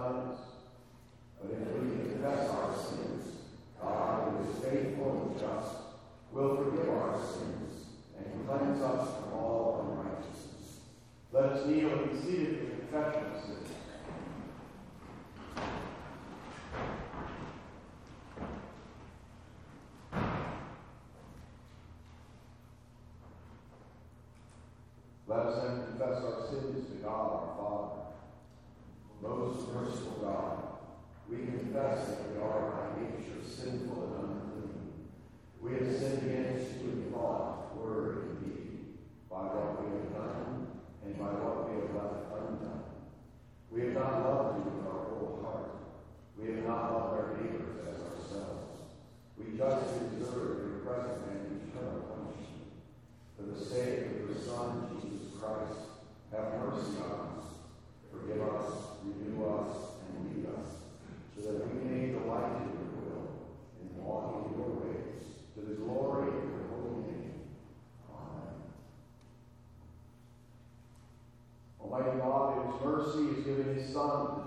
covenant. But if we confess our sins, God, who is faithful and just, will forgive our sins and cleanse us from all unrighteousness. Let us kneel and be seated for confession of sins. his son.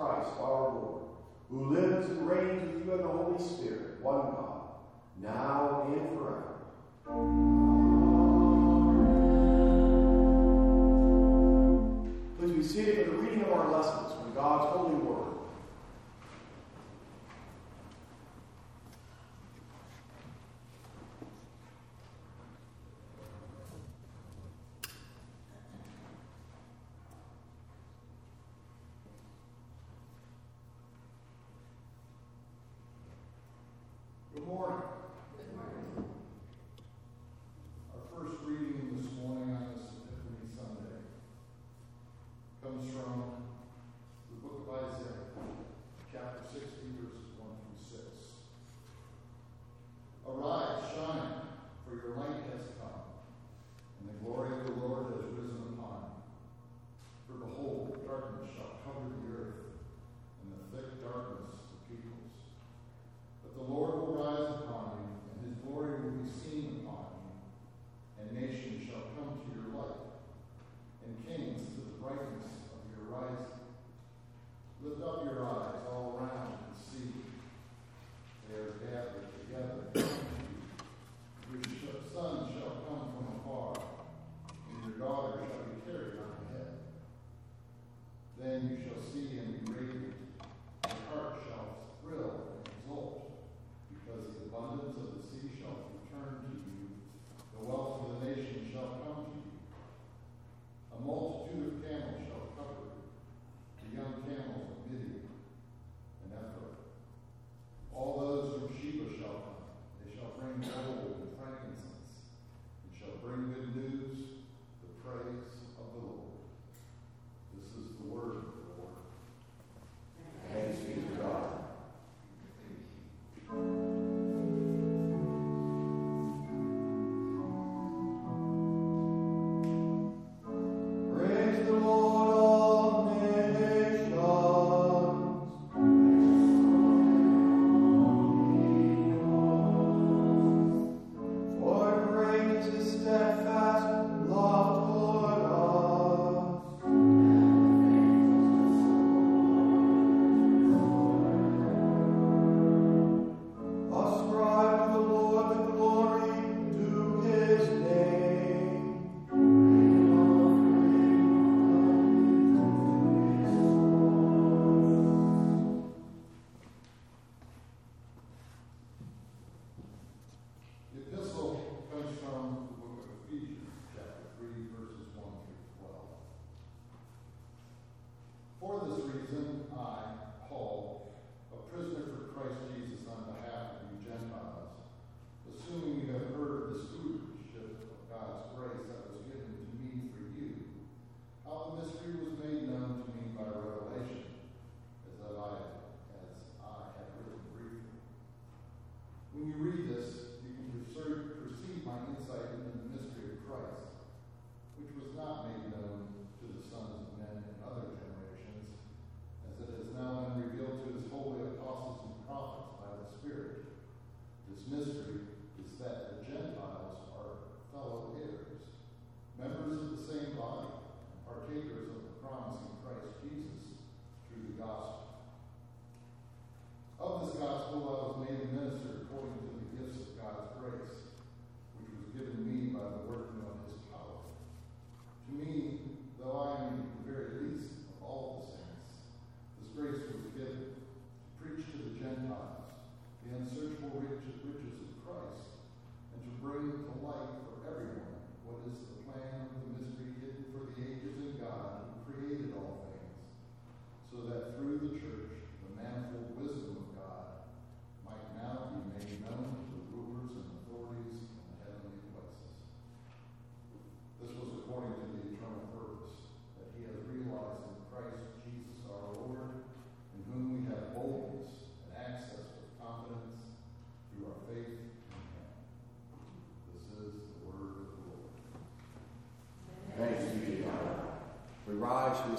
Christ, our Lord, who lives and reigns with you in the Holy Spirit, one God, now and forever. morning.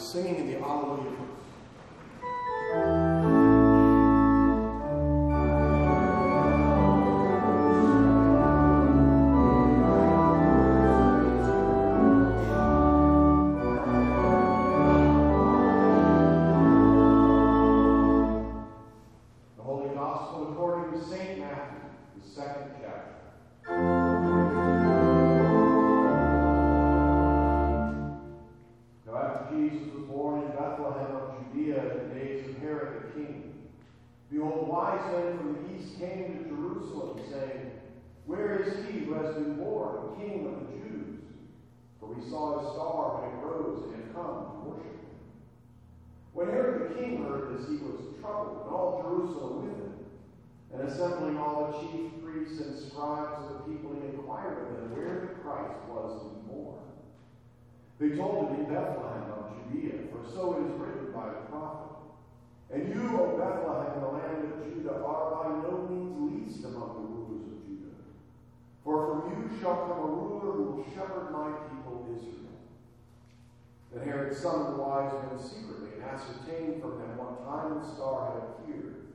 singing in the Alleluia will shepherd my people Israel. Then Herod summoned the wise men secretly and ascertained from them what time the star had appeared.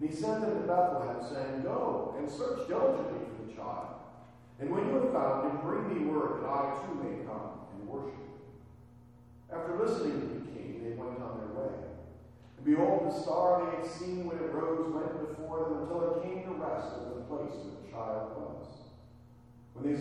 And he sent them to Bethlehem, saying, Go and search diligently for the child. And when you have found him, bring me word that I too may come and worship. After listening to the king, they went on their way. And behold, the star they had seen when it rose went before them until it came to rest over the place where the child was. When they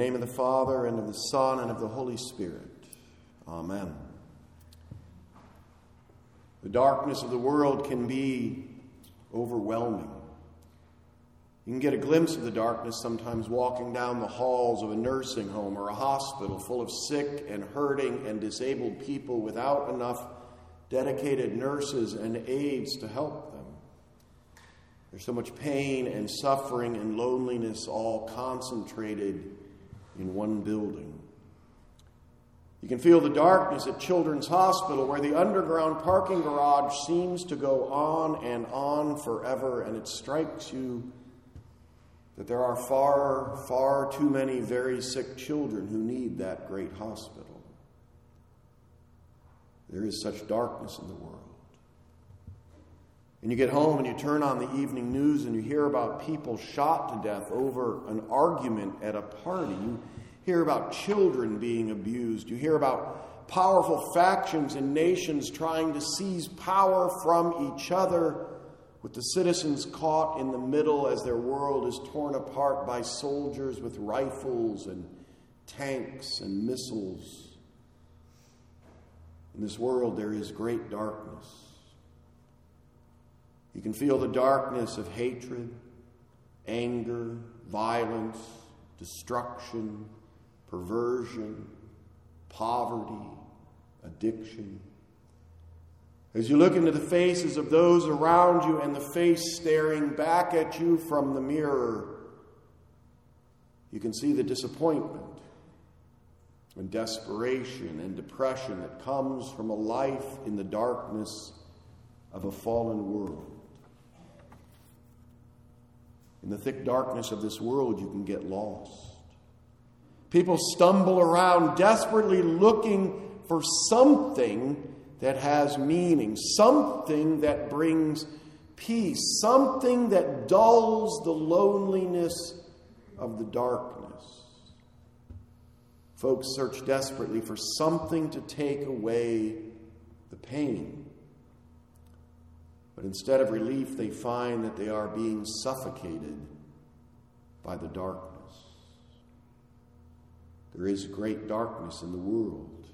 Name of the Father, and of the Son, and of the Holy Spirit. Amen. The darkness of the world can be overwhelming. You can get a glimpse of the darkness sometimes walking down the halls of a nursing home or a hospital full of sick and hurting and disabled people without enough dedicated nurses and aides to help them. There's so much pain and suffering and loneliness all concentrated in one building. You can feel the darkness at Children's Hospital, where the underground parking garage seems to go on and on forever, and it strikes you that there are far, far too many very sick children who need that great hospital. There is such darkness in the world. And you get home and you turn on the evening news and you hear about people shot to death over an argument at a party. You hear about children being abused. You hear about powerful factions and nations trying to seize power from each other, with the citizens caught in the middle as their world is torn apart by soldiers with rifles and tanks and missiles. In this world, there is great darkness. You can feel the darkness of hatred, anger, violence, destruction, perversion, poverty, addiction. As you look into the faces of those around you and the face staring back at you from the mirror, you can see the disappointment and desperation and depression that comes from a life in the darkness of a fallen world. In the thick darkness of this world, you can get lost. People stumble around desperately looking for something that has meaning, something that brings peace, something that dulls the loneliness of the darkness. Folks search desperately for something to take away the pain. But instead of relief, they find that they are being suffocated by the darkness. There is great darkness in the world.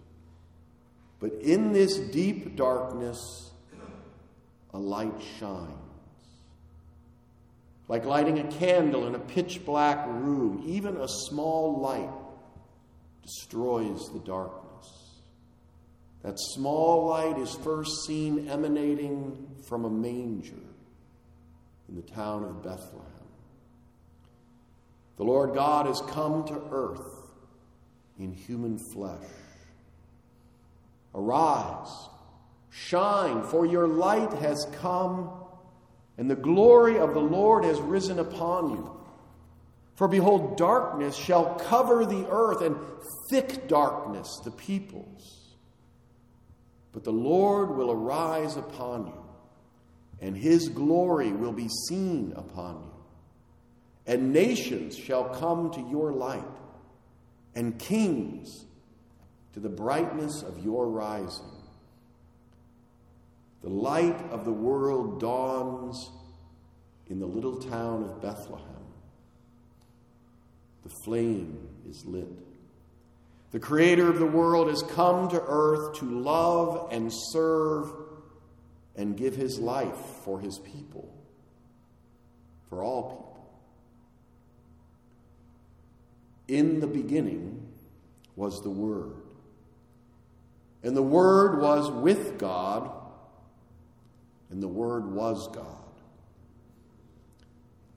But in this deep darkness, a light shines. Like lighting a candle in a pitch black room, even a small light destroys the darkness. That small light is first seen emanating from a manger in the town of Bethlehem. The Lord God has come to earth in human flesh. Arise, shine, for your light has come, and the glory of the Lord has risen upon you. For behold, darkness shall cover the earth, and thick darkness the peoples. But the Lord will arise upon you, and his glory will be seen upon you. And nations shall come to your light and kings to the brightness of your rising. The light of the world dawns in the little town of Bethlehem. The flame is lit. The Creator of the world has come to earth to love and serve and give his life for his people, for all people. In the beginning was the Word. And the Word was with God, and the Word was God.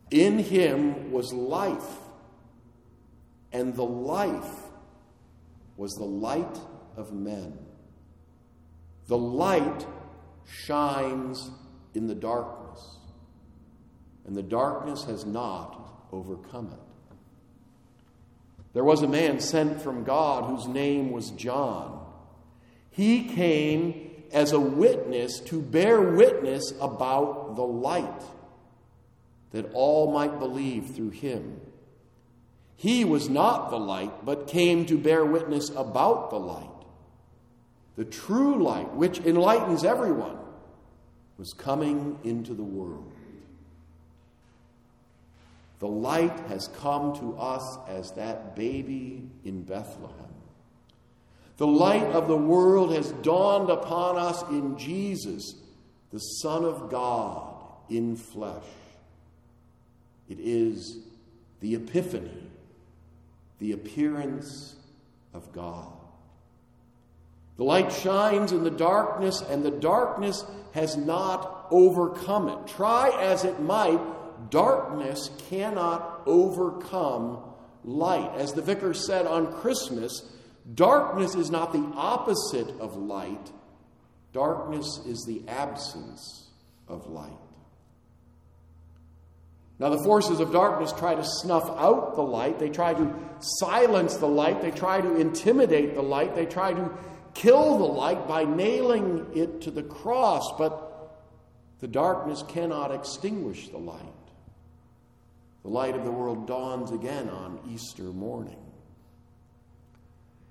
In him was life, and the life was the light of men. The light shines in the darkness, and the darkness has not overcome it. There was a man sent from God whose name was John. He came as a witness to bear witness about the light, that all might believe through him. He was not the light, but came to bear witness about the light. The true light, which enlightens everyone, was coming into the world. The light has come to us as that baby in Bethlehem. The light of the world has dawned upon us in Jesus, the Son of God in flesh. It is the Epiphany, the appearance of God. The light shines in the darkness, and the darkness has not overcome it. Try as it might, darkness cannot overcome light. As the vicar said on Christmas, darkness is not the opposite of light, darkness is the absence of light. Now, the forces of darkness try to snuff out the light. They try to silence the light. They try to intimidate the light. They try to kill the light by nailing it to the cross. But the darkness cannot extinguish the light. The light of the world dawns again on Easter morning.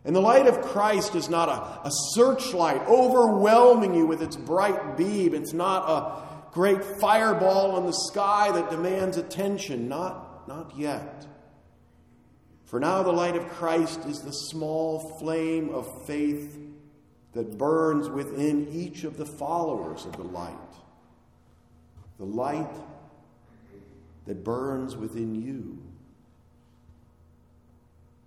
And the light of Christ is not a, a searchlight overwhelming you with its bright beam. It's not a great fireball in the sky that demands attention. Not, not yet. For now, the light of Christ is the small flame of faith that burns within each of the followers of the light. The light that burns within you.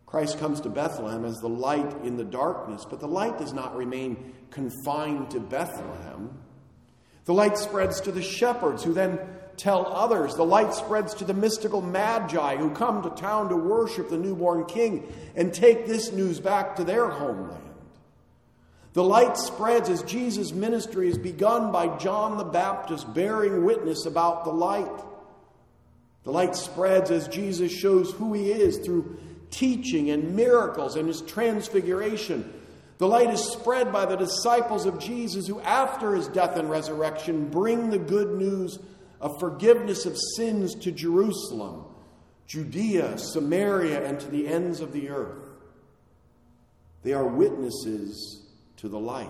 Christ comes to Bethlehem as the light in the darkness, but the light does not remain confined to Bethlehem. The light spreads to the shepherds who then tell others. The light spreads to the mystical magi who come to town to worship the newborn king and take this news back to their homeland. The light spreads as Jesus' ministry is begun by John the Baptist bearing witness about the light. The light spreads as Jesus shows who he is through teaching and miracles and his transfiguration. The light is spread by the disciples of Jesus who, after his death and resurrection, bring the good news of forgiveness of sins to Jerusalem, Judea, Samaria, and to the ends of the earth. They are witnesses to the light.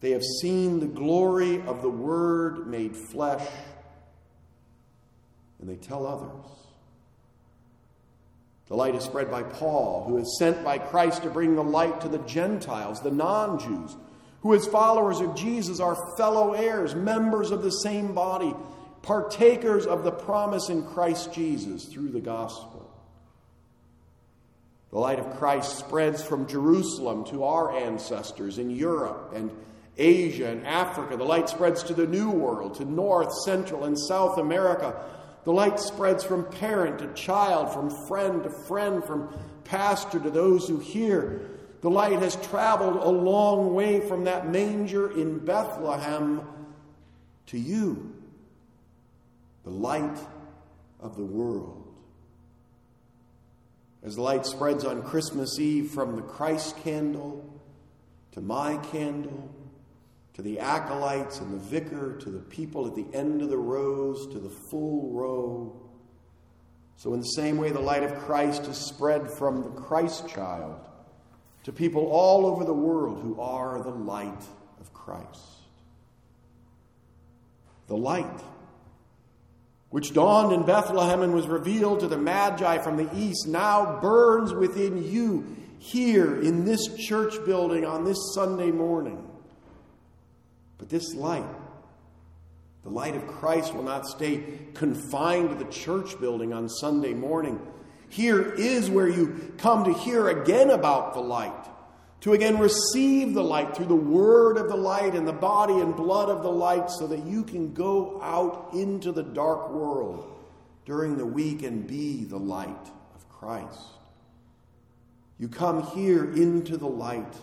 They have seen the glory of the Word made flesh, and they tell others. The light is spread by Paul, who is sent by Christ to bring the light to the Gentiles, the non Jews, who, as followers of Jesus, are fellow heirs, members of the same body, partakers of the promise in Christ Jesus through the gospel. The light of Christ spreads from Jerusalem to our ancestors in Europe and Asia and Africa. The light spreads to the New World, to North, Central, and South America the light spreads from parent to child, from friend to friend, from pastor to those who hear. The light has traveled a long way from that manger in Bethlehem to you, the light of the world. As light spreads on Christmas Eve from the Christ candle to my candle to the acolytes and the vicar, to the people at the end of the rows, to the full row. So, in the same way, the light of Christ is spread from the Christ child to people all over the world who are the light of Christ. The light, which dawned in Bethlehem and was revealed to the Magi from the east, now burns within you here in this church building on this Sunday morning. But this light, the light of Christ, will not stay confined to the church building on Sunday morning. Here is where you come to hear again about the light, to again receive the light through the word of the light and the body and blood of the light, so that you can go out into the dark world during the week and be the light of Christ. You come here into the light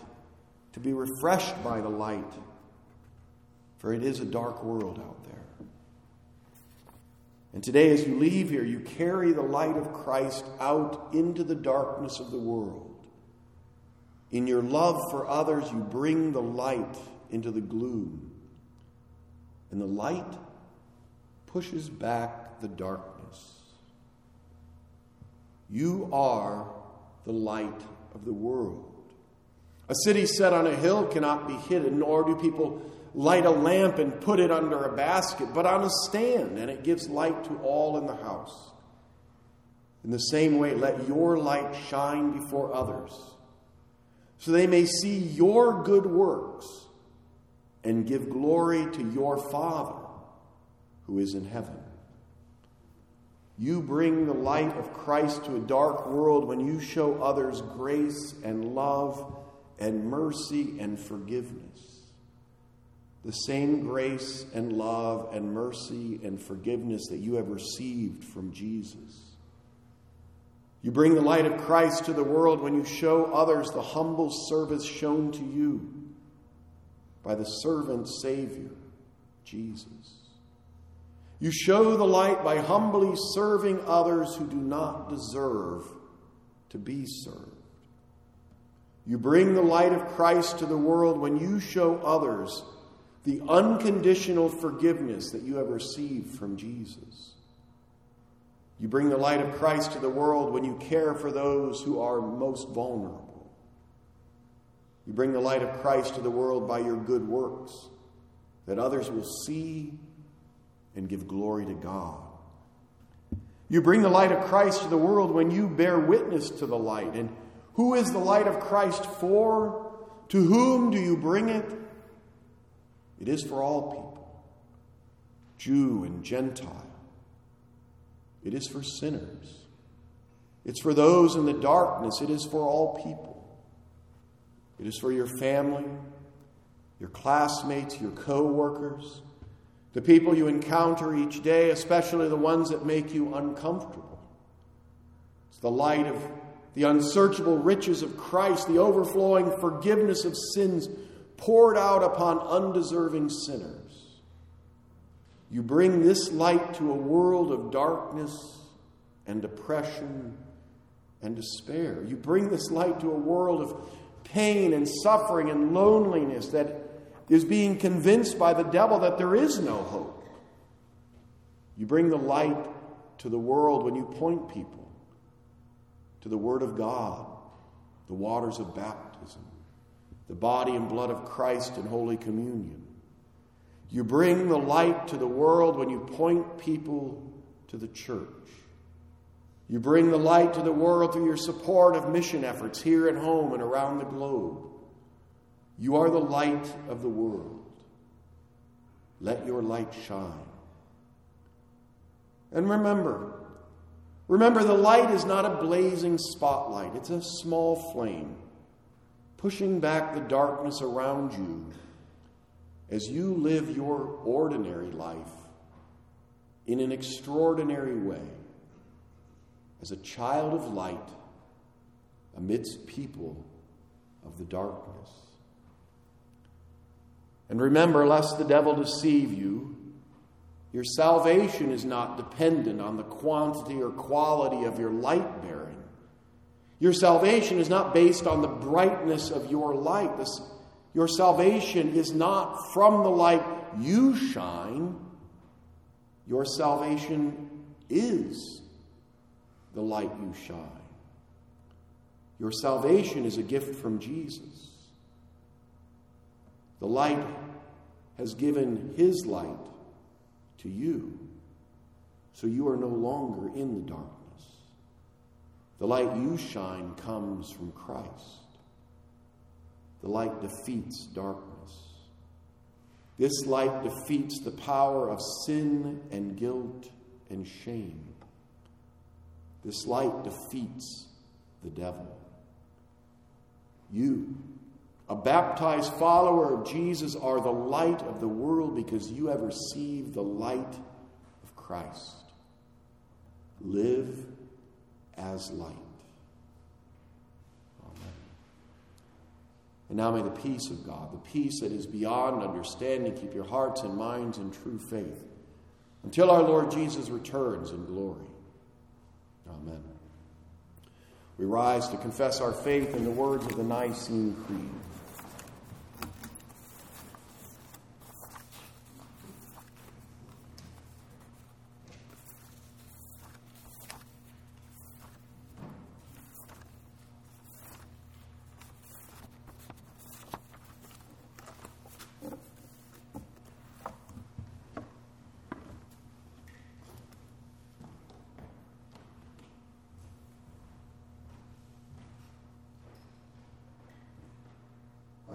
to be refreshed by the light for it is a dark world out there. And today, as you leave here, you carry the light of Christ out into the darkness of the world. In your love for others, you bring the light into the gloom. And the light pushes back the darkness. You are the light of the world. A city set on a hill cannot be hidden, nor do people light a lamp and put it under a basket, but on a stand, and it gives light to all in the house. In the same way, let your light shine before others, so they may see your good works and give glory to your Father who is in heaven. You bring the light of Christ to a dark world when you show others grace and love and mercy and forgiveness. The same grace and love and mercy and forgiveness that you have received from Jesus. You bring the light of Christ to the world when you show others the humble service shown to you by the servant Savior, Jesus. You show the light by humbly serving others who do not deserve to be served. You bring the light of Christ to the world when you show others the unconditional forgiveness that you have received from Jesus. You bring the light of Christ to the world when you care for those who are most vulnerable. You bring the light of Christ to the world by your good works that others will see and give glory to God. You bring the light of Christ to the world when you bear witness to the light. And who is the light of Christ for? To whom do you bring it? It is for all people, Jew and Gentile. It is for sinners. It's for those in the darkness. It is for all people. It is for your family, your classmates, your co workers, the people you encounter each day, especially the ones that make you uncomfortable. It's the light of the unsearchable riches of Christ, the overflowing forgiveness of sins poured out upon undeserving sinners. You bring this light to a world of darkness and depression and despair. You bring this light to a world of pain and suffering and loneliness that is being convinced by the devil that there is no hope. You bring the light to the world when you point people to the Word of God, the waters of baptism, the body and blood of Christ in Holy Communion. You bring the light to the world when you point people to the church. You bring the light to the world through your support of mission efforts here at home and around the globe. You are the light of the world. Let your light shine. And remember, remember the light is not a blazing spotlight, it's a small flame pushing back the darkness around you as you live your ordinary life in an extraordinary way as a child of light amidst people of the darkness. And remember, lest the devil deceive you, your salvation is not dependent on the quantity or quality of your light bearing. Your salvation is not based on the brightness of your light. Your salvation is not from the light you shine. Your salvation is the light you shine. Your salvation is a gift from Jesus. The light has given his light to you, so you are no longer in the darkness. The light you shine comes from Christ. The light defeats darkness. This light defeats the power of sin and guilt and shame. This light defeats the devil. You a baptized follower of Jesus are the light of the world because you have received the light of Christ. Live as light. Amen. And now may the peace of God, the peace that is beyond understanding, keep your hearts and minds in true faith until our Lord Jesus returns in glory. Amen. We rise to confess our faith in the words of the Nicene Creed.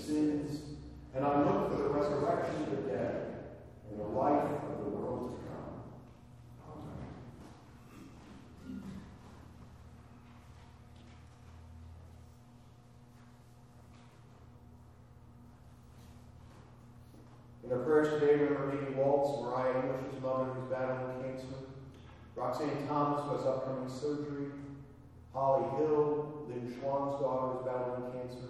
sins, and I look for the resurrection of the dead and the life of the world to come. In our prayers today, we remember Amy Waltz, Mariah English's mother who's battling cancer, Roxanne Thomas who has upcoming surgery, Holly Hill, Lynn Schwann's daughter who's battling cancer,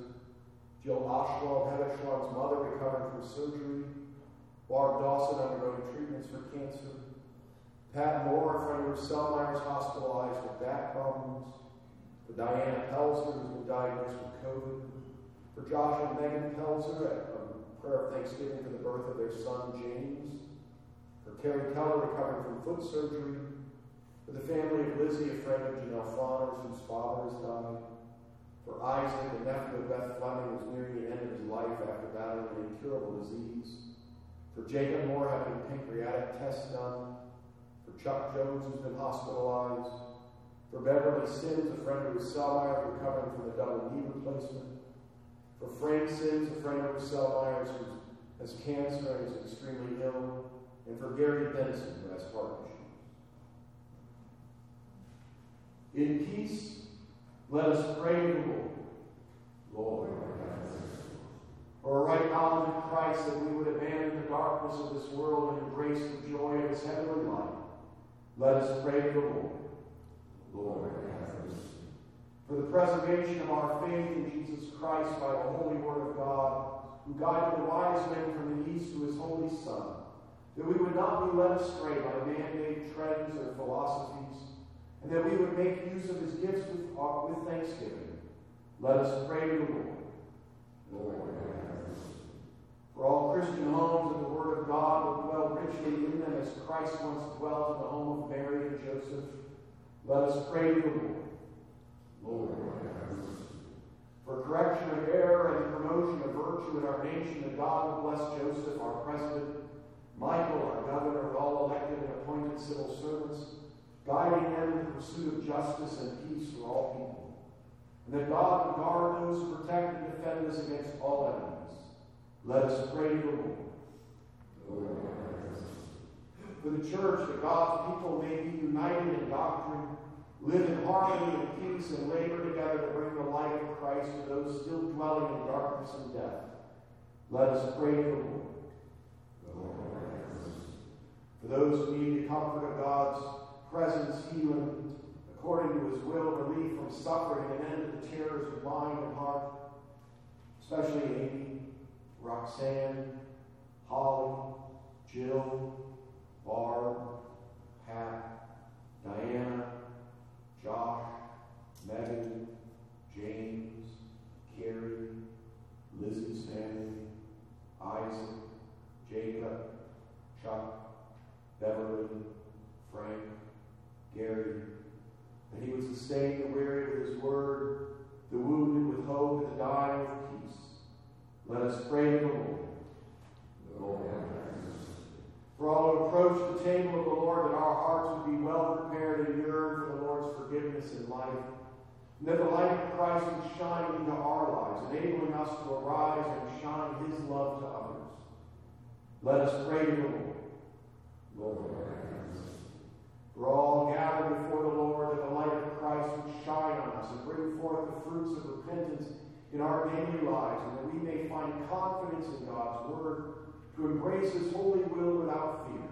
Jill Oswald, Heather Schwann's mother recovering from surgery, Barb Dawson undergoing treatments for cancer, Pat Moore, a friend of Selmeyer's hospitalized with back problems, for Diana Pelzer who's been diagnosed with COVID, for Josh and Megan Pelzer at a prayer of thanksgiving for the birth of their son James, for Carrie Keller recovering from foot surgery, for the family of Lizzie, a friend of Janelle Fawners, whose father has died, for Isaac, the nephew of Beth Fleming, who's nearing the end of his life after battling an incurable disease, for Jacob Moore having a pancreatic test done, for Chuck Jones, who's been hospitalized, for Beverly Sims, a friend of Selmeyer, recovering from a double knee replacement, for Frank Sims, a friend of Marcel Myers who has cancer and is extremely ill. And for Gary Benson, who has heart issues. In peace, let us pray to the Lord. Lord, for a right knowledge of Christ, that we would abandon the darkness of this world and embrace the joy of his heavenly light. Let us pray to the Lord. Lord, for the preservation of our faith in Jesus Christ by the holy word of God, who guided the wise men from the east to his holy Son, that we would not be led astray by man-made trends or philosophies, and that we would make use of his gifts with, uh, with thanksgiving. Let us pray to the Lord. Lord, for all Christian homes that the Word of God will dwell richly in them as Christ once dwelt in the home of Mary and Joseph, let us pray to the Lord. Lord, for correction of error and promotion of virtue in our nation, that God will bless Joseph, our president, Michael, our governor, all elected and appointed civil servants, guiding them in the pursuit of justice and peace for all people. And that God will guard those who protect and defend us against all enemies. Let us pray to the Lord. Lord. For the church, that God's people may be united in doctrine live in harmony and peace and labor together to bring the light of Christ to those still dwelling in darkness and death. Let us pray to the Lord. For those who need the comfort of God's presence, healing, according to his will, relief from suffering, and end to the terrors of mind and heart, especially Amy, Roxanne, Holly, Jill, Barb, Pat, Diana, Josh, Megan, James, Carrie, Lizzie's family, Isaac, Jacob, Chuck, Beverly, Frank, Gary, that he would sustain the weary with his word, the wounded with hope, and the dying with peace. Let us pray to the Lord. Lord for all who approach the table of the Lord, that our hearts would be well prepared and yearn for the Lord's forgiveness and life, and that the light of Christ would shine into our lives, enabling us to arise and shine His love to others. Let us pray to the Lord. Lord, for all gathered before the Lord, that the light of Christ would shine on us and bring forth the fruits of repentance in our daily lives, and that we may find confidence in God's word to embrace his holy will without fear.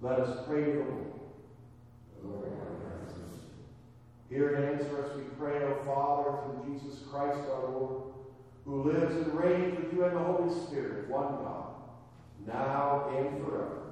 Let us pray to the Lord. Lord Hear and answer us, we pray, O Father, through Jesus Christ our Lord, who lives and reigns with you and the Holy Spirit, one God, now and forever.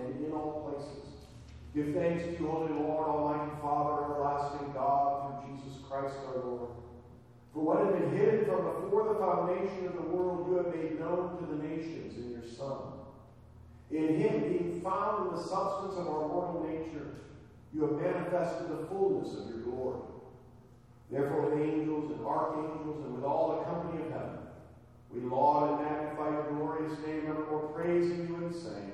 In all places. Give thanks to you, holy Lord, Almighty Father, everlasting God, through Jesus Christ our Lord. For what had been hidden from before the foundation of the world, you have made known to the nations in your Son. In him, being found in the substance of our mortal nature, you have manifested the fullness of your glory. Therefore, with angels and archangels and with all the company of heaven, we laud and magnify your glorious name, evermore praising you and saying,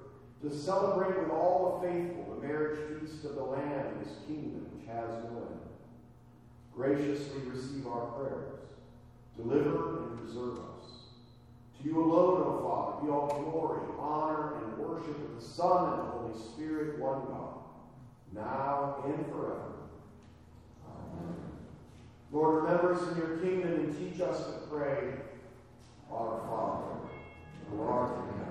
to celebrate with all the faithful the marriage feast of the Lamb and his kingdom, which has no end. Graciously receive our prayers. Deliver and preserve us. To you alone, O Father, be all glory, honor, and worship of the Son and the Holy Spirit, one God, now and forever. Amen. Lord, remember us in your kingdom and teach us to pray. Our Father, who art in heaven,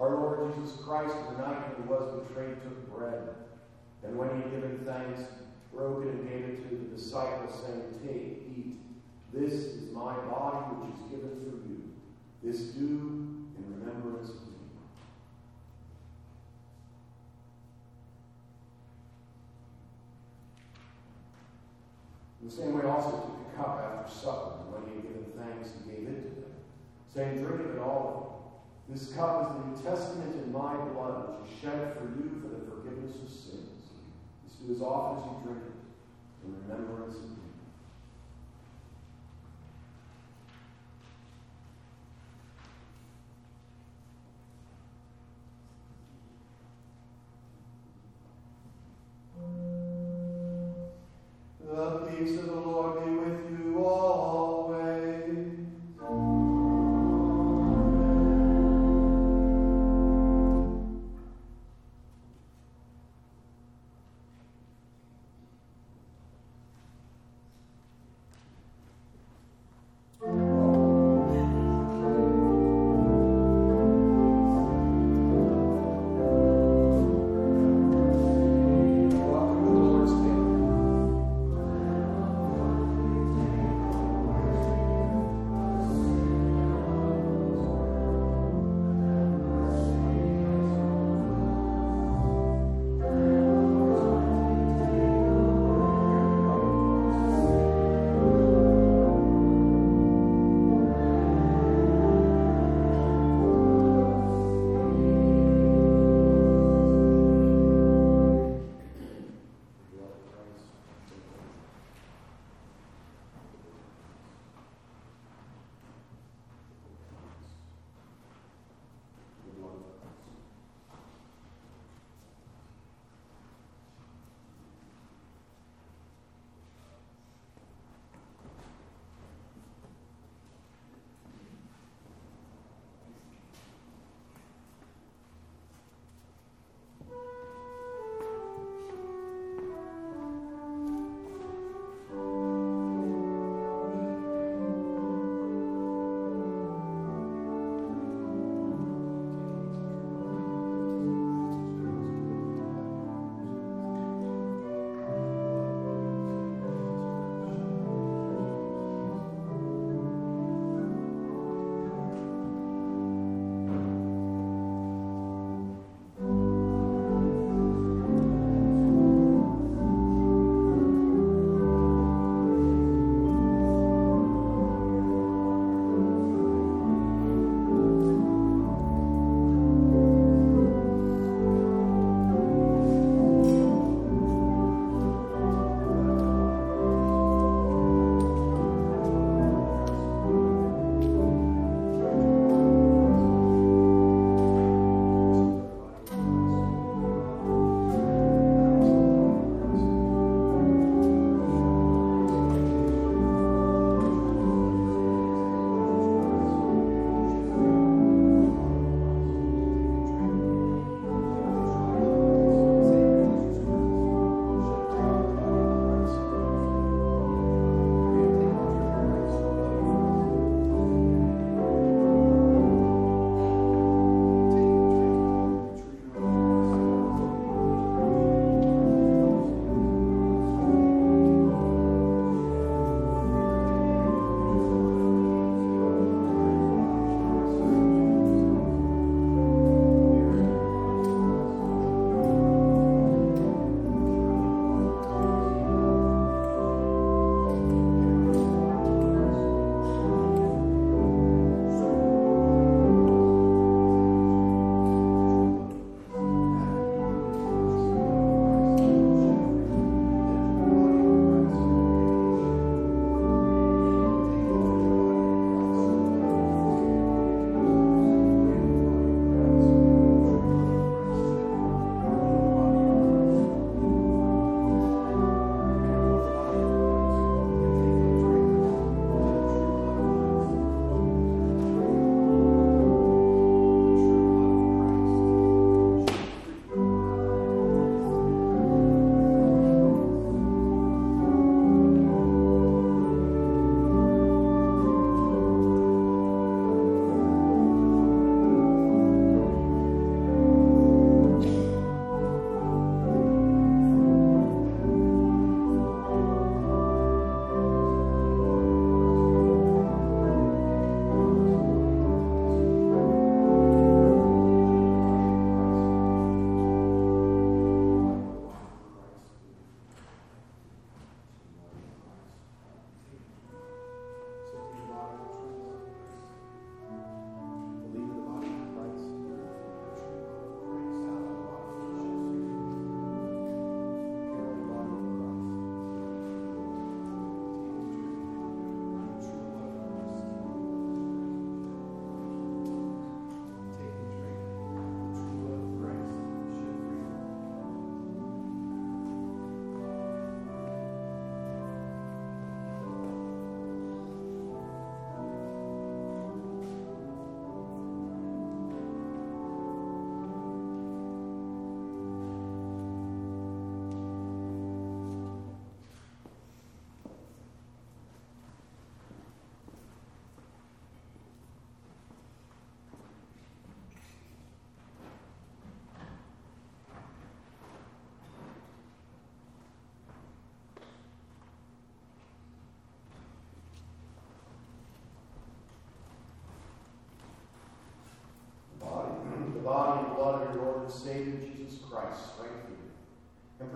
Our Lord Jesus Christ, the night when he was betrayed, took bread, and when he had given thanks, broke it and gave it to the disciples, saying, Take, eat. This is my body, which is given for you. This do in remembrance of me. In the same way, also took the cup after supper, and when he had given thanks, he gave it to them, saying, Drink it, all. This cup is the New Testament in my blood, which is shed for you for the forgiveness of sins. This do as often as you drink it in remembrance of me.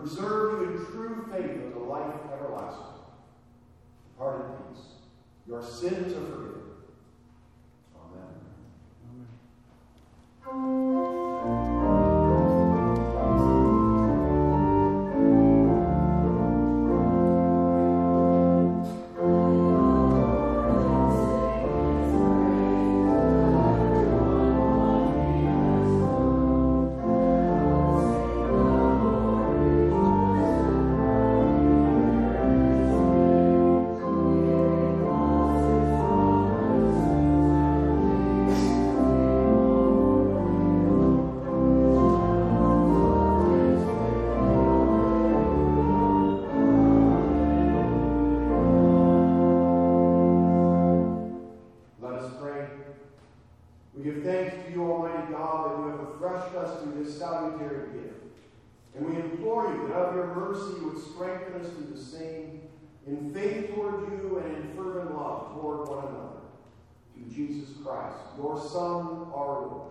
Preserve mercy would strengthen us through the same in faith toward you and in fervent love toward one another. Through Jesus Christ, your Son, our Lord,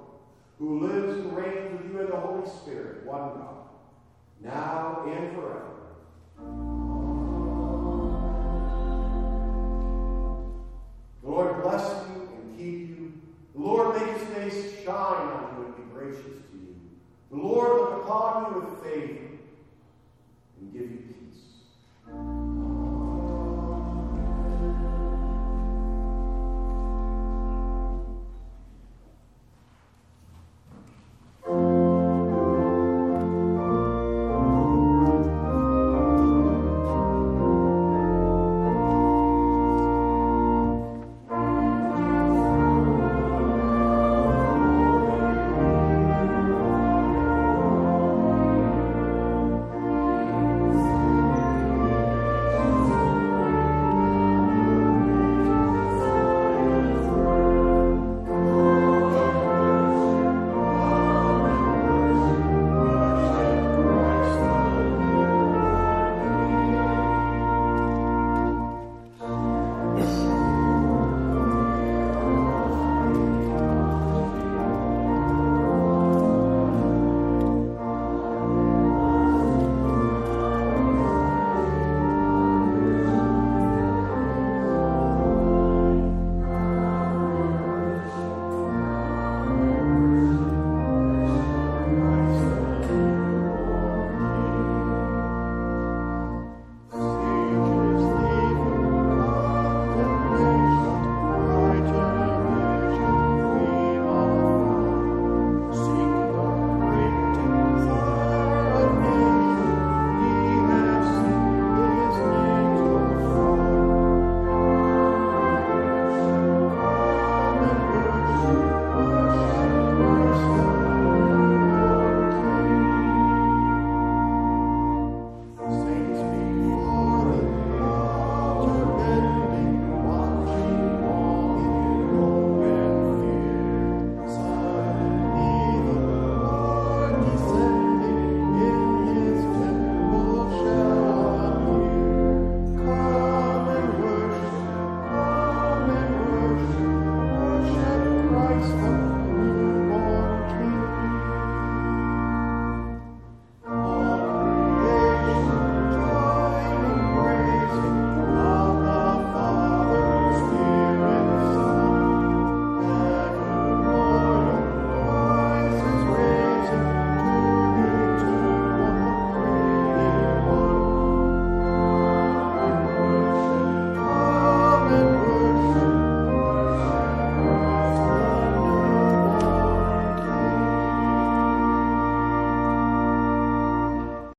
who lives and reigns with you in the Holy Spirit, one God, now and forever. The Lord bless you and keep you. The Lord make his face shine on you and be gracious to you. The Lord look upon you with favor give you peace.